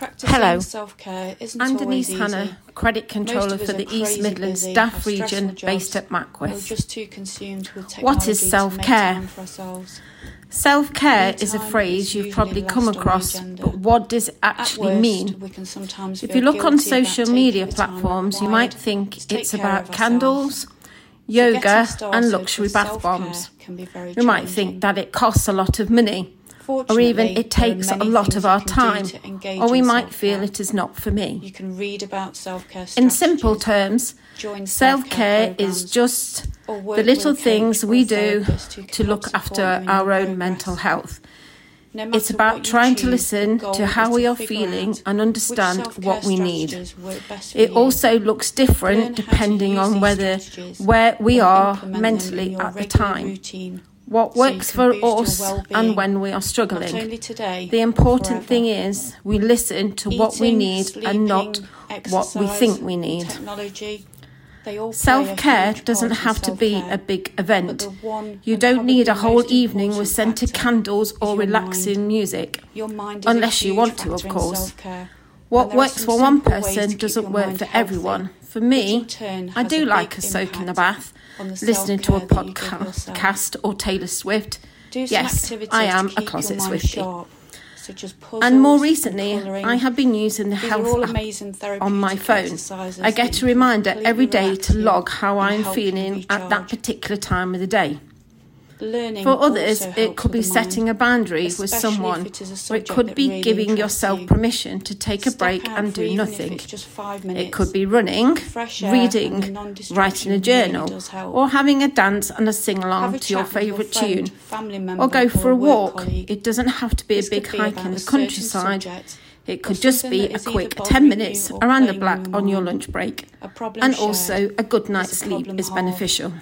Practicing Hello. self-care isn't I'm Denise easy. Hannah, Credit Controller for the East Midlands busy, Staff region jobs, based at Mackworth. just too consumed with What is self-care? time for ourselves. Self care is a phrase you've probably come last on the across, but what does it actually worst, mean? we can sometimes If you look on social media platforms, you might think it's about candles, yoga, and luxury bath bombs. can be very You might think that it costs a lot of money, or even it takes a lot of our time, or we might feel it is not for me. You can read about self-care In simple terms, join self care self-care is just the little things we do therapist who can to look after you in your our own mental health. No It's about trying to listen to how we are feeling and understand what we need. strategies work best for It also looks different depending on whether where we are implement them in mentally at the time, what works for us and when we are struggling. today, The important thing is we listen to what we Eating, need and not sleeping, what we think we need. Technology, they all play a Self care doesn't have to be a big event. You don't need a whole evening with scented candles or relaxing mind. music. Your mind Unless you want to, of course. What And there are works for one simple ways to person doesn't work for healthy, everyone. For me, I do like a soak in the bath, listening to a self-care that you give yourself. podcast or Taylor Swift. Do some Yes, I am a closet your mind Swiftie. sharp, such as puzzles And more recently, colouring. I have been using the These health app on my phone. I get a reminder every day to log how I'm feeling at that particular time of the day. Learning For others, it could be mind, setting a boundary with someone, it or it could be really giving yourself you. permission to take a break and do nothing. just five minutes. It could be running, air reading, writing a journal, or having a dance and a sing along to your favourite tune, or go for a walk. colleague. It doesn't have to be a big be hike in the countryside. subject, It could just be a quick 10 minutes around the block on your on your mind. lunch break. And also, a good night's sleep is beneficial.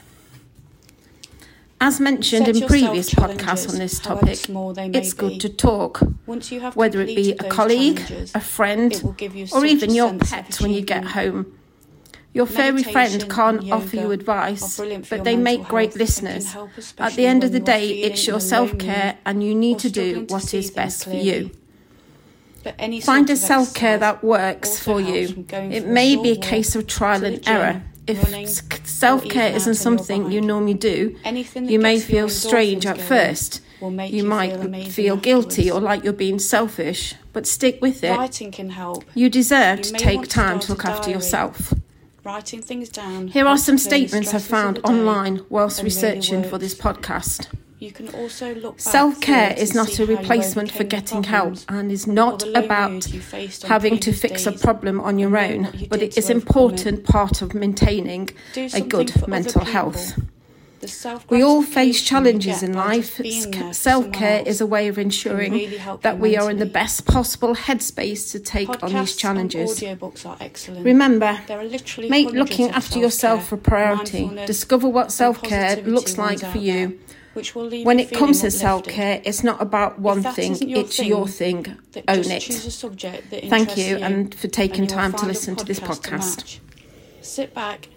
As mentioned Set in previous podcasts on this topic, it's be. good to talk, Once you have whether it be a colleague, a friend, it will give you or even your pet when you get home. Your furry friend can't offer you advice, but they make great health and can listeners. At the end of the day, it's your self care, and you need to do to is best for you. But any Find a self care that works for you. It may be a case of trial and error. If self care isn't out on your something you normally do, Anything you may feel strange at first. make You you might feel feel guilty or like you're being selfish, but stick with it. Writing can help. You deserve You to take to time to look after yourself. Writing things down. Here are some statements I've found online whilst really researching for this podcast. You can also look Self care is not a replacement for getting help and is not about moods you faced on having to fix a problem on your own, but it is it to is overcome important part of maintaining a good mental health. We all face challenges in life. just being there for Self care is a way of ensuring really that you we are in the best possible headspace to take on these challenges. are excellent. Remember, there are literally make looking after yourself a priority. Discover what self care looks like for you. there, which will leave When it comes to self care, it's not about one thing, your it's thing, your thing. That Own it. choose a subject that Thank interests you and for taking you will time to listen to this podcast to Sit back